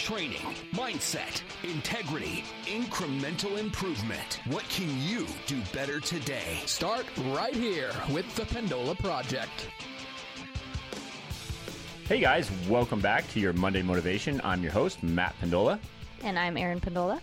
Training, mindset, integrity, incremental improvement. What can you do better today? Start right here with the Pendola Project. Hey guys, welcome back to your Monday Motivation. I'm your host, Matt Pendola. And I'm Erin Pendola.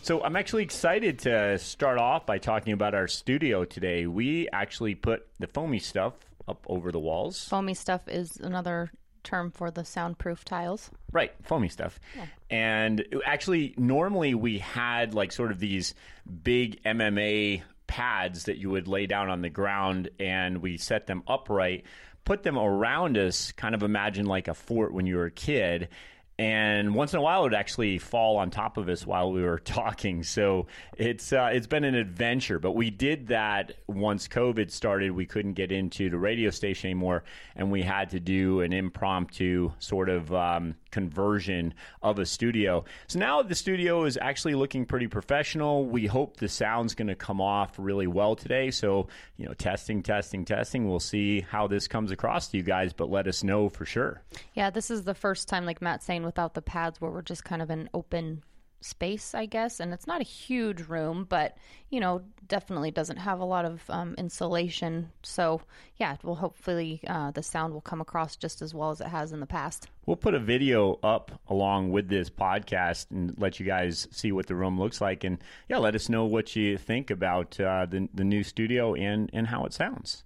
So I'm actually excited to start off by talking about our studio today. We actually put the foamy stuff up over the walls. Foamy stuff is another term for the soundproof tiles. Right, foamy stuff. Yeah. And actually, normally we had like sort of these big MMA pads that you would lay down on the ground and we set them upright, put them around us, kind of imagine like a fort when you were a kid and once in a while it would actually fall on top of us while we were talking. So it's uh, it's been an adventure. But we did that once COVID started. We couldn't get into the radio station anymore, and we had to do an impromptu sort of um, conversion of a studio. So now the studio is actually looking pretty professional. We hope the sound's going to come off really well today. So you know, testing, testing, testing. We'll see how this comes across to you guys, but let us know for sure. Yeah, this is the first time, like Matt's saying without the pads where we're just kind of an open space, I guess. And it's not a huge room, but, you know, definitely doesn't have a lot of um, insulation. So, yeah, well, hopefully uh, the sound will come across just as well as it has in the past. We'll put a video up along with this podcast and let you guys see what the room looks like. And, yeah, let us know what you think about uh, the, the new studio and, and how it sounds.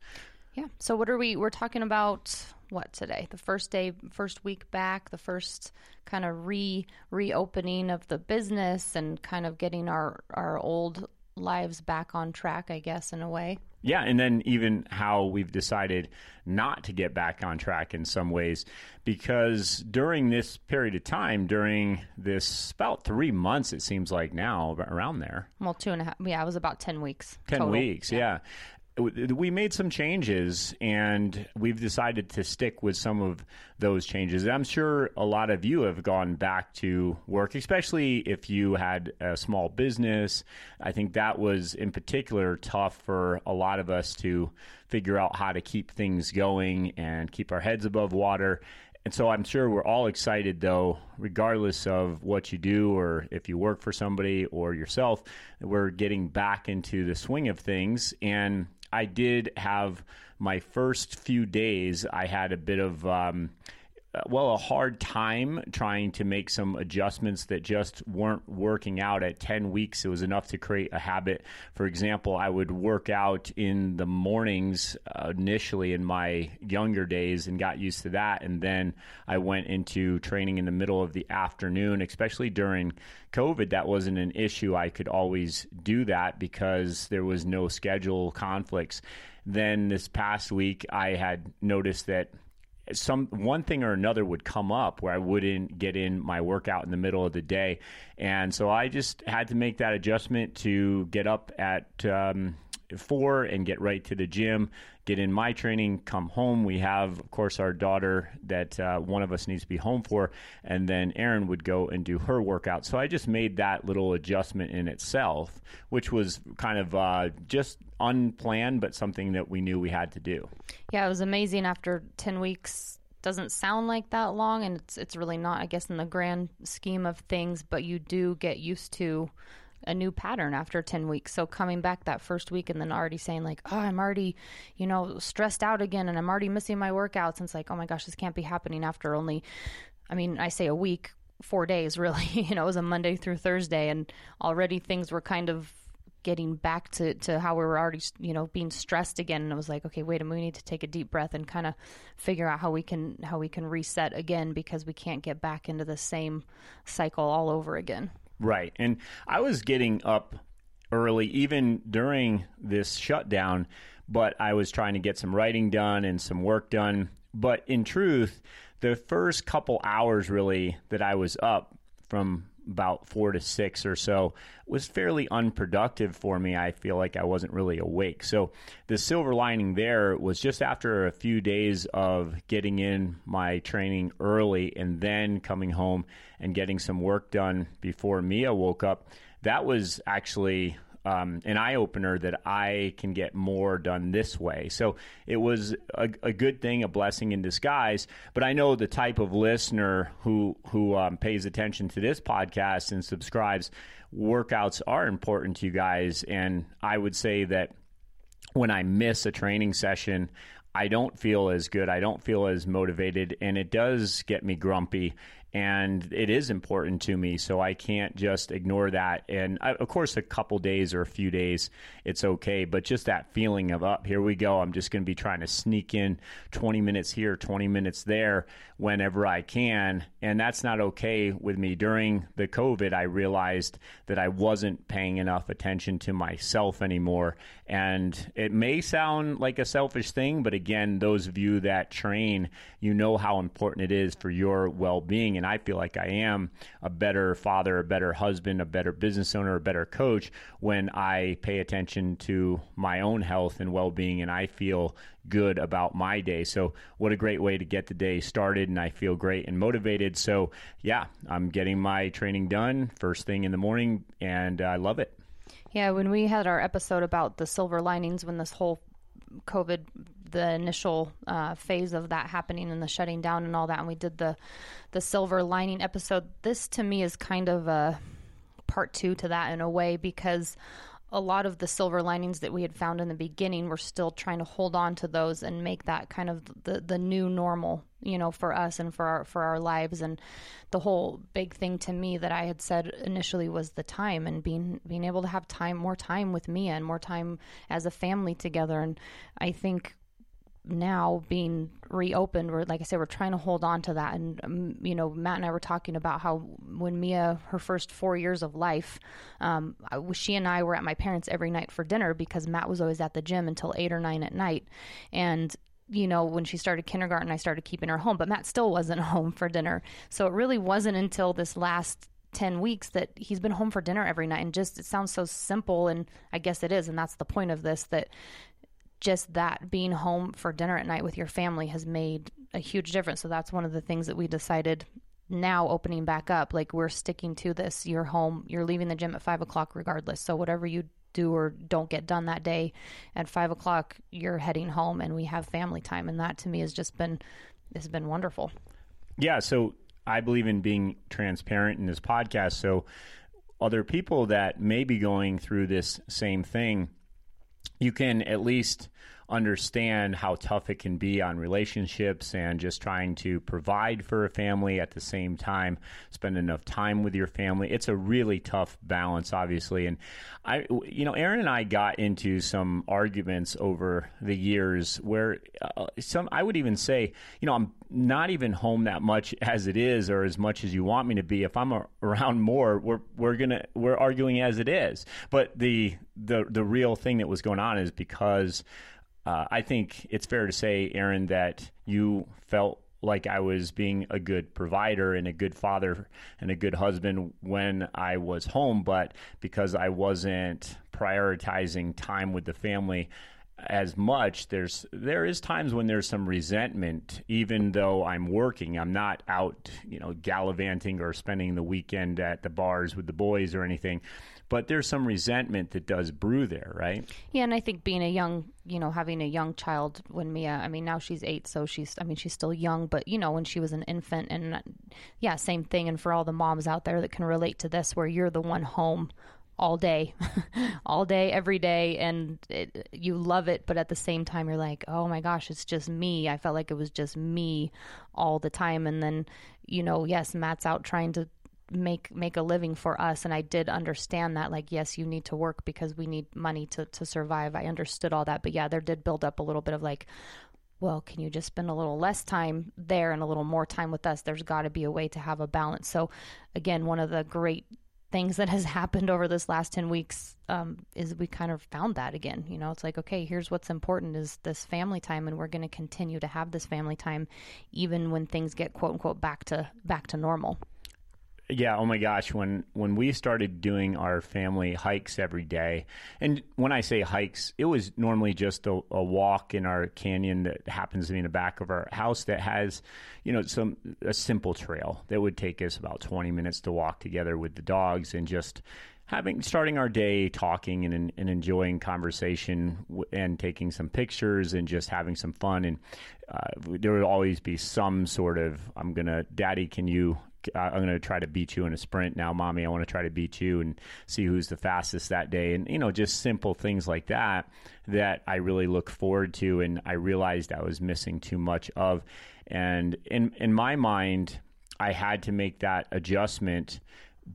Yeah. So, what are we? We're talking about what today? The first day, first week back, the first kind of re reopening of the business and kind of getting our our old lives back on track, I guess, in a way. Yeah, and then even how we've decided not to get back on track in some ways, because during this period of time, during this about three months, it seems like now around there. Well, two and a half. Yeah, it was about ten weeks. Ten total. weeks. Yeah. yeah we made some changes and we've decided to stick with some of those changes. I'm sure a lot of you have gone back to work, especially if you had a small business. I think that was in particular tough for a lot of us to figure out how to keep things going and keep our heads above water. And so I'm sure we're all excited, though, regardless of what you do or if you work for somebody or yourself, we're getting back into the swing of things. And I did have my first few days. I had a bit of um, well, a hard time trying to make some adjustments that just weren't working out at 10 weeks. It was enough to create a habit. For example, I would work out in the mornings uh, initially in my younger days and got used to that. And then I went into training in the middle of the afternoon, especially during COVID. That wasn't an issue. I could always do that because there was no schedule conflicts. Then this past week, I had noticed that some one thing or another would come up where I wouldn't get in my workout in the middle of the day, and so I just had to make that adjustment to get up at um, four and get right to the gym, get in my training, come home. We have, of course, our daughter that uh, one of us needs to be home for, and then Erin would go and do her workout. So I just made that little adjustment in itself, which was kind of uh, just unplanned, but something that we knew we had to do. Yeah, it was amazing after 10 weeks doesn't sound like that long and it's it's really not I guess in the grand scheme of things but you do get used to a new pattern after 10 weeks. So coming back that first week and then already saying like, "Oh, I'm already, you know, stressed out again and I'm already missing my workouts." And it's like, "Oh my gosh, this can't be happening after only I mean, I say a week, 4 days really. you know, it was a Monday through Thursday and already things were kind of getting back to, to how we were already, you know, being stressed again. And I was like, okay, wait a minute, we need to take a deep breath and kind of figure out how we can how we can reset again because we can't get back into the same cycle all over again. Right. And I was getting up early, even during this shutdown, but I was trying to get some writing done and some work done. But in truth, the first couple hours really that I was up from about four to six or so was fairly unproductive for me. I feel like I wasn't really awake. So the silver lining there was just after a few days of getting in my training early and then coming home and getting some work done before Mia woke up. That was actually um, an eye opener that I can get more done this way. So it was a, a, good thing, a blessing in disguise. But I know the type of listener who who um, pays attention to this podcast and subscribes. Workouts are important to you guys, and I would say that when I miss a training session, I don't feel as good. I don't feel as motivated, and it does get me grumpy and it is important to me so i can't just ignore that. And I, of course a couple days or a few days it's okay but just that feeling of up oh, here we go. I'm just going to be trying to sneak in 20 minutes here 20 minutes there whenever i can. And that's not okay with me. During the covid i realized that i wasn't paying enough attention to myself anymore. And it may sound like a selfish thing but again those of you that train you know how important it is for your well-being and I feel like I am a better father, a better husband, a better business owner, a better coach when I pay attention to my own health and well being and I feel good about my day. So, what a great way to get the day started, and I feel great and motivated. So, yeah, I'm getting my training done first thing in the morning, and I love it. Yeah, when we had our episode about the silver linings when this whole COVID, the initial uh, phase of that happening and the shutting down and all that, and we did the the silver lining episode. This to me is kind of a part two to that in a way because a lot of the silver linings that we had found in the beginning, we're still trying to hold on to those and make that kind of the, the new normal, you know, for us and for our for our lives. And the whole big thing to me that I had said initially was the time and being being able to have time, more time with Mia and more time as a family together. And I think now being reopened we're like i said we're trying to hold on to that and um, you know matt and i were talking about how when mia her first four years of life um, I, she and i were at my parents every night for dinner because matt was always at the gym until eight or nine at night and you know, when she started kindergarten, I started keeping her home, but Matt still wasn't home for dinner. So it really wasn't until this last 10 weeks that he's been home for dinner every night. And just, it sounds so simple. And I guess it is. And that's the point of this that just that being home for dinner at night with your family has made a huge difference. So that's one of the things that we decided now opening back up. Like we're sticking to this. You're home, you're leaving the gym at five o'clock regardless. So whatever you do or don't get done that day at five o'clock, you're heading home and we have family time. And that to me has just been, has been wonderful. Yeah. So I believe in being transparent in this podcast. So other people that may be going through this same thing, you can at least understand how tough it can be on relationships and just trying to provide for a family at the same time, spend enough time with your family. It's a really tough balance, obviously. And I, you know, Erin and I got into some arguments over the years where uh, some, I would even say, you know, I'm not even home that much as it is or as much as you want me to be. If I'm around more, we're, we're gonna, we're arguing as it is. But the, the, the real thing that was going on is because uh, I think it's fair to say, Erin, that you felt like I was being a good provider and a good father and a good husband when I was home, but because I wasn't prioritizing time with the family as much there's there is times when there's some resentment even though I'm working. I'm not out you know gallivanting or spending the weekend at the bars with the boys or anything but there's some resentment that does brew there, right? Yeah, and I think being a young, you know, having a young child when Mia, I mean, now she's eight, so she's, I mean, she's still young, but you know, when she was an infant, and yeah, same thing. And for all the moms out there that can relate to this, where you're the one home all day, all day, every day, and it, you love it, but at the same time, you're like, oh my gosh, it's just me. I felt like it was just me all the time, and then, you know, yes, Matt's out trying to make make a living for us. And I did understand that like yes you need to work because we need money to to survive. I understood all that. But yeah there did build up a little bit of like well can you just spend a little less time there and a little more time with us? There's got to be a way to have a balance. So again one of the great things that has happened over this last 10 weeks um, is we kind of found that again. You know it's like okay here's what's important is this family time and we're going to continue to have this family time even when things get quote unquote back to back to normal yeah, oh my gosh, when when we started doing our family hikes every day, and when I say hikes, it was normally just a, a, walk in our canyon that happens to be in the back of our house that has, you know, some a simple trail that would take us about 20 minutes to walk together with the dogs and just having starting our day talking and, and enjoying conversation and taking some pictures and just having some fun. And uh, there would always be some sort of i'm gonna daddy can you I'm going to try to beat you in a sprint now, mommy. I want to try to beat you and see who's the fastest that day. And, you know, just simple things like that that I really look forward to. And I realized I was missing too much of. And in, in my mind, I had to make that adjustment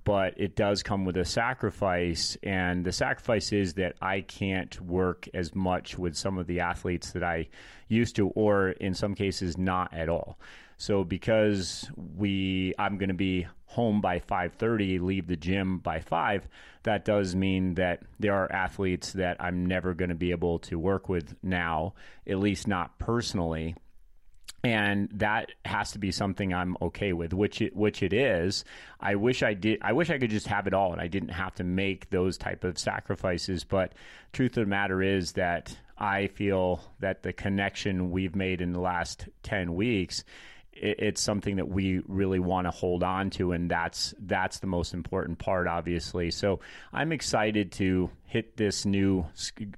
but it does come with a sacrifice. And the sacrifice is that I can't work as much with some of the athletes that I used to, or in some cases, not at all. So because we, I'm going to be home by 5:30, leave the gym by five. That does mean that there are athletes that I'm never going to be able to work with now, at least not personally and that has to be something I'm okay with, which it, which it is. I wish I did. I wish I could just have it all, and I didn't have to make those type of sacrifices. But truth of the matter is that I feel that the connection we've made in the last ten weeks it's something that we really want to hold on to and that's that's the most important part obviously so i'm excited to hit this new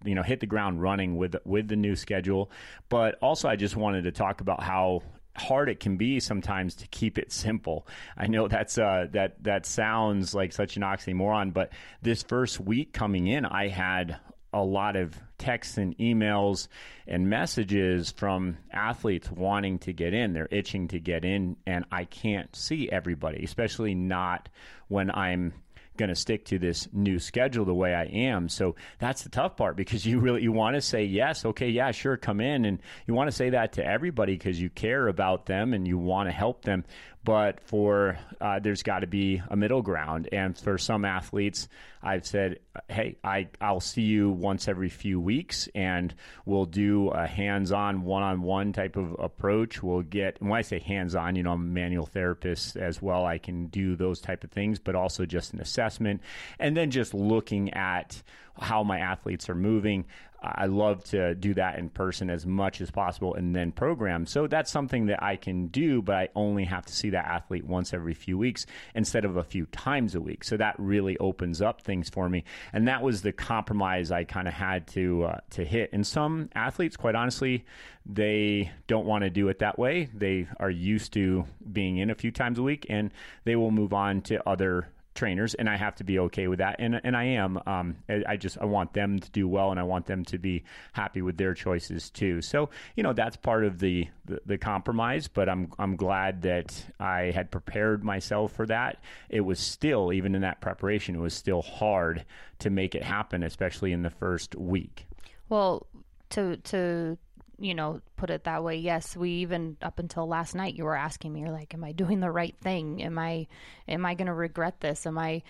you know hit the ground running with with the new schedule but also i just wanted to talk about how hard it can be sometimes to keep it simple. I know that's uh, that that sounds like such an oxymoron, but this first week coming in, I had a lot of texts and emails and messages from athletes wanting to get in. They're itching to get in, and I can't see everybody, especially not when I'm going to stick to this new schedule the way I am. So that's the tough part because you really you want to say yes, okay, yeah, sure, come in, and you want to say that to everybody because you care about them and you want to help them but for uh, there's got to be a middle ground. And for some athletes, I've said, hey, I I'll see you once every few weeks, and we'll do a hands-on, one-on-one type of approach. We'll get when I say hands-on, you know, I'm a manual therapist as well. I can do those type of things, but also just an assessment, and then just looking at how my athletes are moving. I love to do that in person as much as possible and then program. So that's something that I can do, but I only have to see that athlete once every few weeks instead of a few times a week. So that really opens up things for me. And that was the compromise I kind of had to uh, to hit. And some athletes, quite honestly, they don't want to do it that way. They are used to being in a few times a week and they will move on to other trainers, and I have to be okay with that, and and I am. Um, I just I want them to do well, and I want them to be happy with their choices too. So you know that's part of the, the, the compromise, but I'm I'm glad that I had prepared myself for that. It was still even in that preparation, it was still hard to make it happen, especially in the first week. Well, to to you know, put it that way. Yes, we even up until last night, you were asking me, you're like, "Am I doing the right thing? Am I, am I going to regret this? Am I,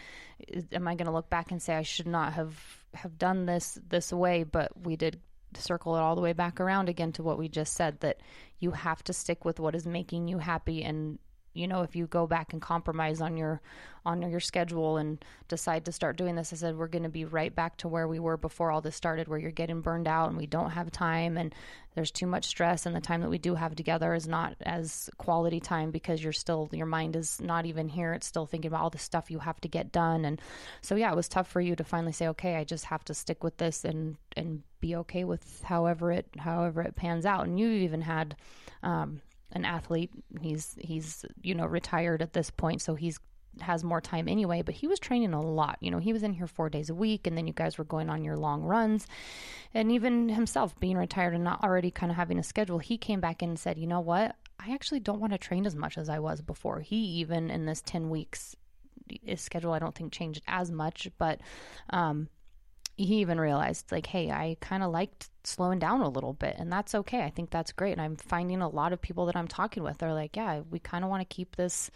am I going to look back and say I should not have have done this this way?" But we did circle it all the way back around again to what we just said that you have to stick with what is making you happy and you know if you go back and compromise on your on your schedule and decide to start doing this i said we're going to be right back to where we were before all this started where you're getting burned out and we don't have time and there's too much stress and the time that we do have together is not as quality time because you're still your mind is not even here. It's still thinking about all the stuff you have to get done. And so yeah it was tough for you to finally say okay i just have to stick with this and and be okay with however it however it pans out. And you even had um, an athlete. He's he's you know retired at this point, so he's has more time anyway, but he was training a lot. You know, he was in here four days a week, and then you guys were going on your long runs. And even himself being retired and not already kind of having a schedule, he came back in and said, you know what? I actually don't want to train as much as I was before. He even in this 10 weeks, his schedule, I don't think changed as much, but um, he even realized like hey i kind of liked slowing down a little bit and that's okay i think that's great and i'm finding a lot of people that i'm talking with are like yeah we kind of want to keep this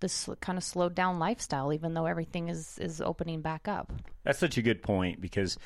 this kind of slowed down lifestyle even though everything is is opening back up that's such a good point because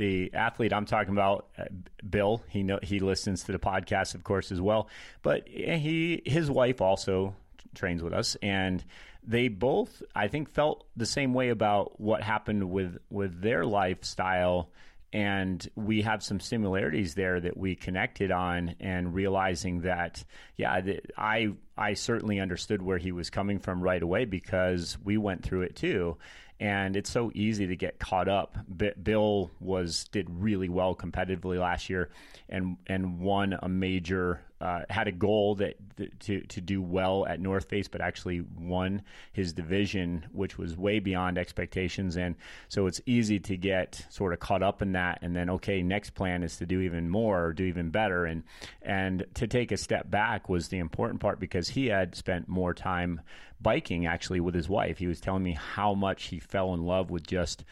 the athlete I'm talking about, uh, Bill, he know he listens to the podcast, of course, as well. But he his wife also trains with us, and they both, I think, felt the same way about what happened with with their lifestyle and we have some similarities there that we connected on and realizing that yeah i i certainly understood where he was coming from right away because we went through it too and it's so easy to get caught up. Bill was did really well competitively last year, and and won a major. Uh, had a goal that, that, to to do well at North Face, but actually won his division, which was way beyond expectations. And so it's easy to get sort of caught up in that, and then okay, next plan is to do even more, or do even better, and and to take a step back was the important part because he had spent more time biking actually with his wife. He was telling me how much he fell in love with just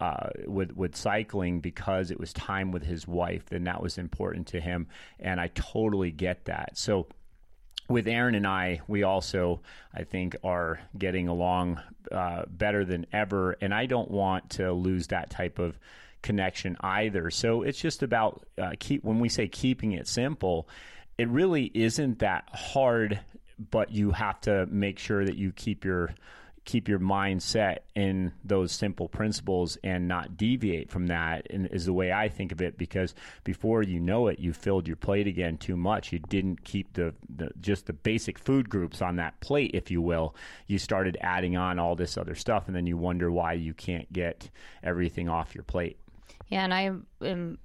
uh, with with cycling because it was time with his wife, and that was important to him. And I totally get that. So with Erin and I, we also, I think, are getting along uh, better than ever. And I don't want to lose that type of connection either. So it's just about uh, keep. When we say keeping it simple, it really isn't that hard but you have to make sure that you keep your keep your mind set in those simple principles and not deviate from that is the way I think of it because before you know it you filled your plate again too much you didn't keep the, the just the basic food groups on that plate if you will you started adding on all this other stuff and then you wonder why you can't get everything off your plate yeah and I am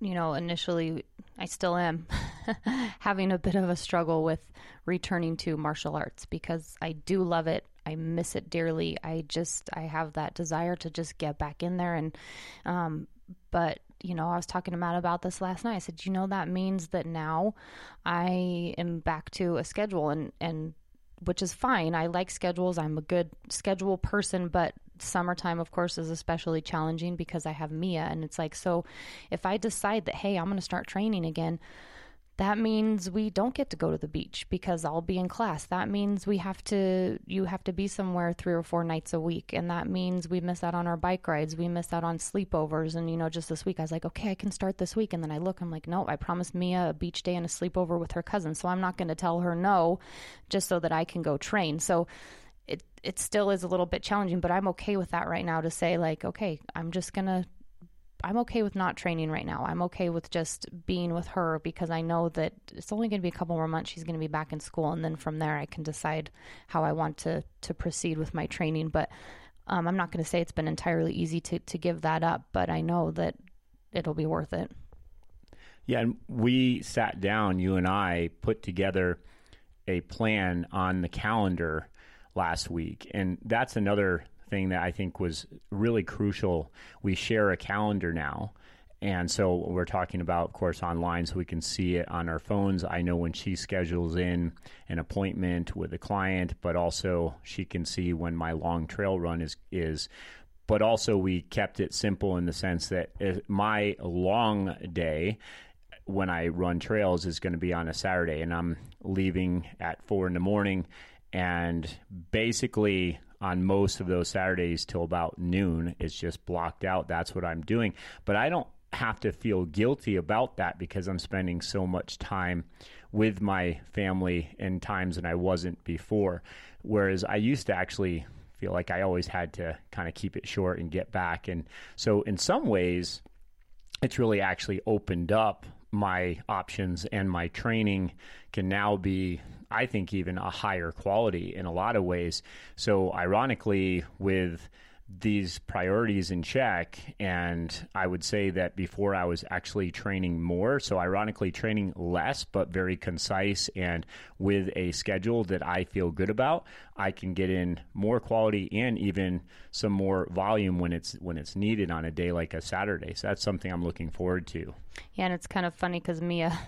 you know initially I still am having a bit of a struggle with returning to martial arts because I do love it. I miss it dearly. I just I have that desire to just get back in there and um but you know, I was talking to Matt about this last night. I said, you know, that means that now I am back to a schedule and and which is fine. I like schedules. I'm a good schedule person, but summertime, of course, is especially challenging because I have Mia. And it's like, so if I decide that, hey, I'm going to start training again, that means we don't get to go to the beach because I'll be in class. That means we have to, you have to be somewhere three or four nights a week. And that means we miss out on our bike rides. We miss out on sleepovers. And, you know, just this week, I was like, okay, I can start this week. And then I look, I'm like, no, I promised Mia a beach day and a sleepover with her cousin. So I'm not going to tell her no just so that I can go train. So, it it still is a little bit challenging, but I'm okay with that right now to say like, okay, I'm just gonna I'm okay with not training right now. I'm okay with just being with her because I know that it's only going to be a couple more months. She's going to be back in school, and then from there, I can decide how I want to to proceed with my training. But um, I'm not going to say it's been entirely easy to to give that up, but I know that it'll be worth it. Yeah, and we sat down, you and I, put together a plan on the calendar last week. And that's another thing that I think was really crucial. We share a calendar now. And so we're talking about, of course, online so we can see it on our phones. I know when she schedules in an appointment with a client, but also she can see when my long trail run is, is but also we kept it simple in the sense that my long day when I run trails is going to be on a Saturday, and I'm leaving at four in the morning and basically on most of those Saturdays till about noon, it's just blocked out. That's what I'm doing. But I don't have to feel guilty about that because I'm spending so much time with my family in times than I wasn't before. Whereas I used to actually feel like I always had to kind of keep it short and get back. And so, in some ways, it's really actually opened up my options and my training can now be I think even a higher quality in a lot of ways. So ironically with these priorities in check and I would say that before I was actually training more so ironically training less but very concise and with a schedule that I feel good about I can get in more quality and even some more volume when it's when it's needed on a day like a Saturday so that's something I'm looking forward to yeah and it's kind of funny cuz Mia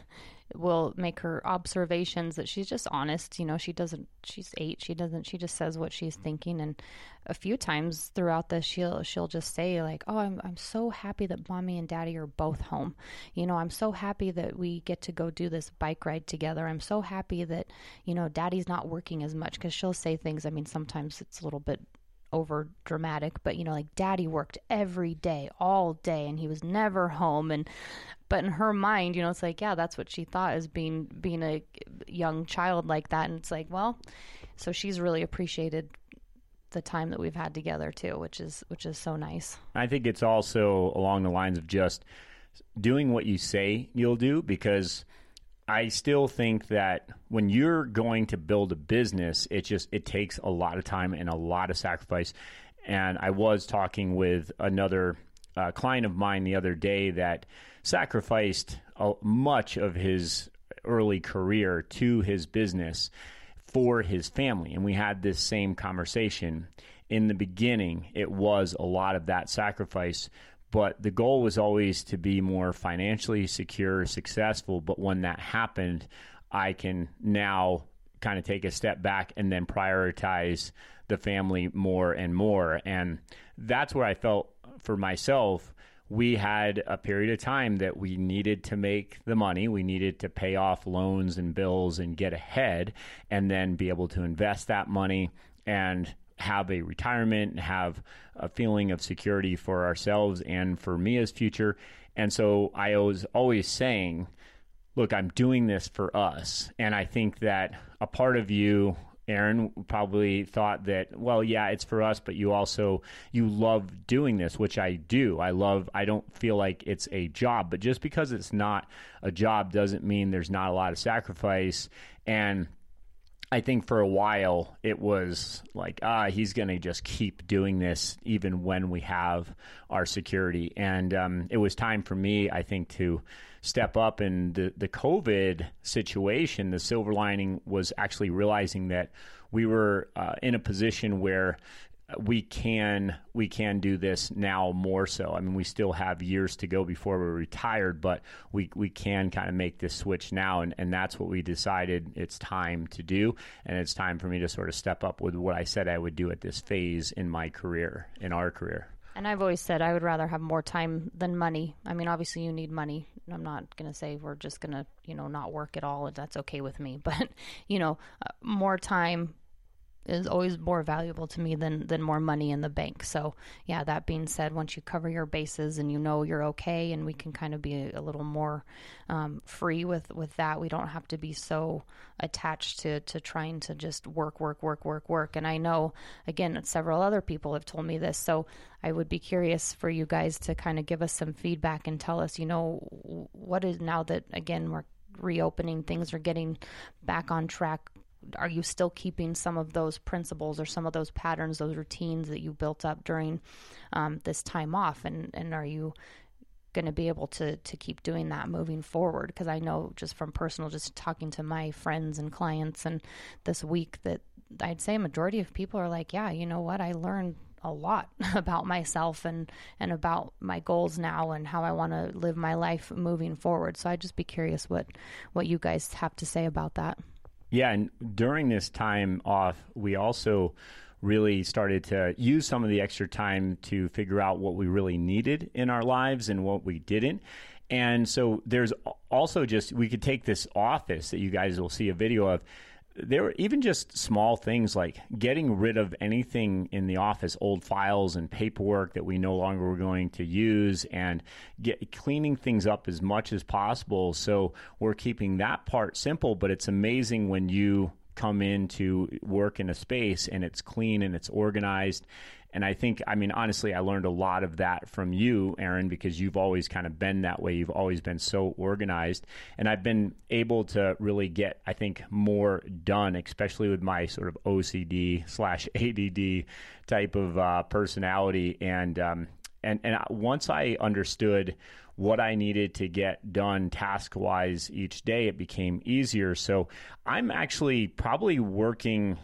will make her observations that she's just honest. You know, she doesn't. She's eight. She doesn't. She just says what she's thinking. And a few times throughout this, she'll she'll just say like, "Oh, I'm I'm so happy that mommy and daddy are both home. You know, I'm so happy that we get to go do this bike ride together. I'm so happy that you know daddy's not working as much because she'll say things. I mean, sometimes it's a little bit over dramatic, but you know, like daddy worked every day, all day, and he was never home. And but in her mind, you know, it's like, yeah, that's what she thought as being being a young child like that. And it's like, well, so she's really appreciated the time that we've had together too, which is which is so nice. I think it's also along the lines of just doing what you say you'll do because I still think that when you're going to build a business, it just it takes a lot of time and a lot of sacrifice. And I was talking with another uh, client of mine the other day that sacrificed much of his early career to his business for his family. And we had this same conversation. In the beginning, it was a lot of that sacrifice, but the goal was always to be more financially secure, successful. But when that happened, I can now kind of take a step back and then prioritize the family more and more. And that's where I felt for myself we had a period of time that we needed to make the money. We needed to pay off loans and bills and get ahead, and then be able to invest that money and have a retirement and have a feeling of security for ourselves and for Mia's future. And so I was always saying, look, I'm doing this for us. And I think that a part of you Erin probably thought that, well, yeah, it's for us, but you also you love doing this, which I do. I love. I don't feel like it's a job, but just because it's not a job doesn't mean there's not a lot of sacrifice. And I think for a while it was like, ah, he's going to just keep doing this even when we have our security. And um, it was time for me, I think, to step up. And the, the COVID situation, the silver lining was actually realizing that we were uh, in a position where we can we can do this now more so. I mean, we still have years to go before we're retired, but we we can kind of make this switch now, and, and that's what we decided it's time to do, and it's time for me to sort of step up with what I said I would do at this phase in my career, in our career. And I've always said I would rather have more time than money. I mean, obviously you need money. I'm not going to say we're just going to, you know, not work at all. That's okay with me. But, you know, uh, more time is always more valuable to me than than more money in the bank. So, yeah, that being said, once you cover your bases and you know you're okay and we can kind of be a, little more um, free with with that, we don't have to be so attached to to trying to just work work work work work. And I know again several other people have told me this. So, I would be curious for you guys to kind of give us some feedback and tell us, you know, what is now that again we're reopening things are getting back on track are you still keeping some of those principles or some of those patterns, those routines that you built up during um, this time off? And, and are you going to be able to, to keep doing that moving forward? Because I know just from personal, just talking to my friends and clients and this week that I'd say a majority of people are like, yeah, you know what? I learned a lot about myself and and about my goals now and how I want to live my life moving forward. So I'd just be curious what what you guys have to say about that. Yeah, and during this time off, we also really started to use some of the extra time to figure out what we really needed in our lives and what we didn't. And so there's also just, we could take this office that you guys will see a video of there were even just small things like getting rid of anything in the office, old files and paperwork that we no longer were going to use, and get cleaning things up as much as possible. So we're keeping that part simple, but it's amazing when you come in to work in a space and it's clean and it's organized and I think, I mean, honestly, I learned a lot of that from you, Erin, because you've always kind of been that way. You've always been so organized. And I've been able to really get, I think, more done, especially with my sort of OCD slash ADD type of uh, personality. And, um, and, and once I understood what I needed to get done task wise each day, it became easier. So I'm actually probably working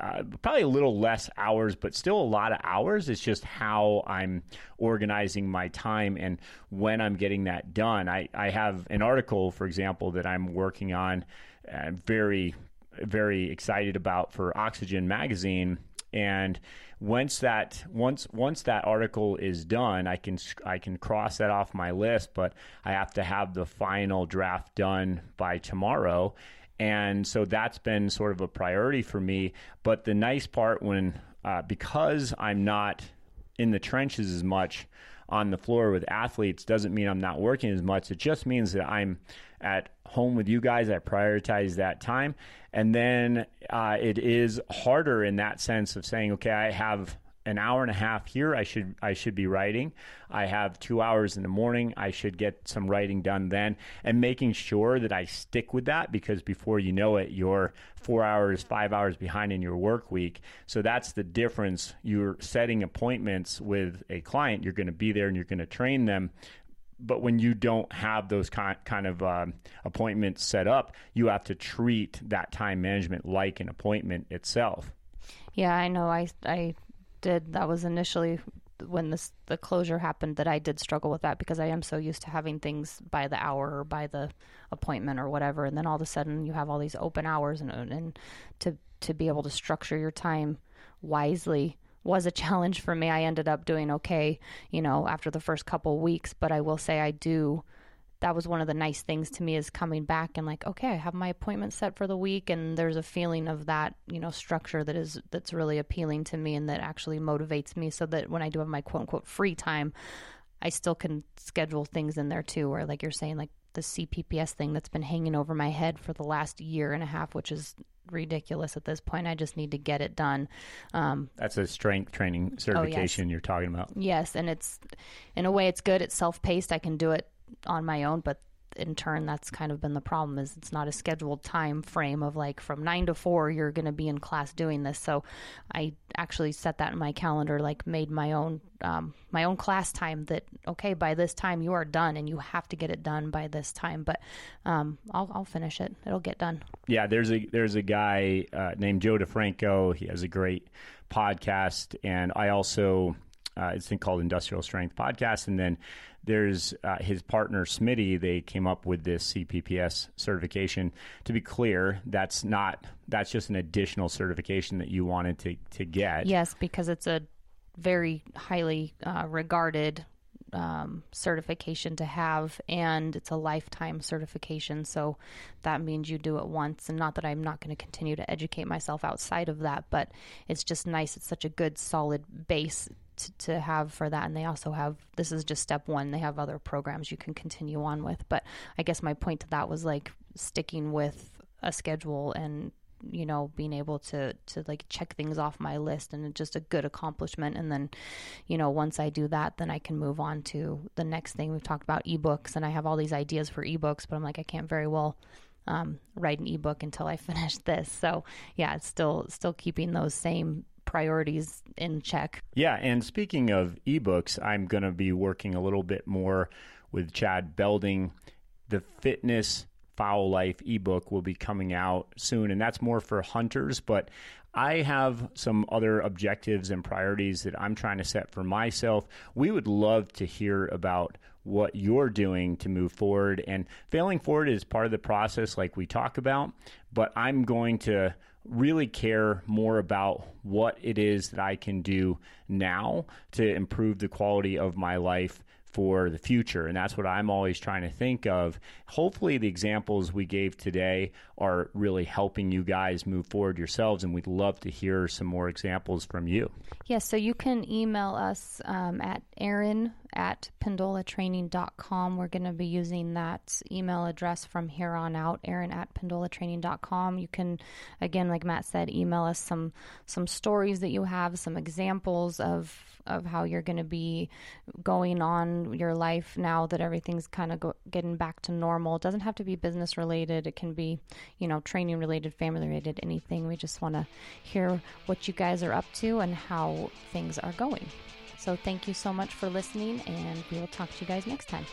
uh, probably a little less hours, but still a lot of hours. It's just how I'm organizing my time and when I'm getting that done. I, I have an article, for example, that I'm working on, uh, very, very excited about for Oxygen Magazine. And once that once once that article is done, I can I can cross that off my list. But I have to have the final draft done by tomorrow, and so that's been sort of a priority for me. But the nice part when, uh, because I'm not in the trenches as much, on the floor with athletes doesn't mean I'm not working as much. It just means that I'm at home with you guys. I prioritize that time. And then uh, it is harder in that sense of saying, okay, I have an hour and a half here i should i should be writing. I have two hours in the morning. I should get some writing done then. And making sure that i stick with that because before you know it you're four hours five hours behind in your work week. So that's the difference. You're setting appointments with a client. You're going to be there and you're going to train them. But when you don't have those kind of um, appointments set up, you have to treat that time management like an appointment itself. Yeah, I know. I I did. That was initially when this the closure happened that I did struggle with that because I am so used to having things by the hour or by the appointment or whatever, and then all of a sudden you have all these open hours and and to to be able to structure your time wisely was a challenge for me. I ended up doing okay, you know, after the first couple weeks, but I will say I do that was one of the nice things to me is coming back and like okay i have my appointment set for the week and there's a feeling of that you know structure that is that's really appealing to me and that actually motivates me so that when i do have my quote unquote free time i still can schedule things in there too or like you're saying like the cpps thing that's been hanging over my head for the last year and a half which is ridiculous at this point. I just need to get it done. Um, that's a strength training certification oh, yes. you're talking about. Yes and it's in a way it's good. It's self-paced. I can do it on my own, but in turn that's kind of been the problem is it's not a scheduled time frame of like from 9 to 4 you're going to be in class doing this. So i actually set that in my calendar like made my own um, my own class time that okay by this time you are done and you have to get it done by this time. But um, I'll, I'll finish it. It'll get done. Yeah there's a there's a guy uh, named joe defranco. He has a great podcast. And i also uh, it's called industrial strength podcast. And then there's uh, his partner Smitty. They came up with this CPPS certification. To be clear, that's not that's just an additional certification that you wanted to to get. Yes, because it's a very highly uh, regarded um, certification to have, and it's a lifetime certification. So that means you do it once. And not that I'm not going to continue to educate myself outside of that, but it's just nice. It's such a good, solid base to, to have for that. And they also have this is just step one. They have other programs you can continue on with. But I guess my point to that was like sticking with a schedule and you know being able to to like check things off my list and just a good accomplishment and then you know once i do that then i can move on to the next thing we've talked about ebooks and i have all these ideas for ebooks but i'm like i can't very well um, write an ebook until i finish this so yeah it's still still keeping those same priorities in check. Yeah, and speaking of ebooks, I'm going to be working a little bit more with Chad Belding. The Fitness Fowl Life ebook will be coming out soon, and that's more for hunters. But I have some other objectives and priorities that I'm trying to set for myself. We would love to hear about what you're doing to move forward. And failing forward is part of the process, like we talk about. But I'm going to really care more about what it is that I can do now to improve the quality of my life for the future. And that's what I'm always trying to think of. Hopefully, the examples we gave today are really helping you guys move forward yourselves. And we'd love to hear some more examples from you. Yes, so you can email us um, at Erin at pendolatraining.com. We're going to be using that email address from here on out, Erin at pendolatraining.com. You can, again, like Matt said, email us some some stories that you have, some examples of of how you're going to be going on your life now that everything's kind of getting back to normal. It doesn't have to be business related. It can be, you know, training related, family related, anything. We just want to hear what you guys are up to and how things are going. So thank you so much for listening, and we will talk to you guys next time.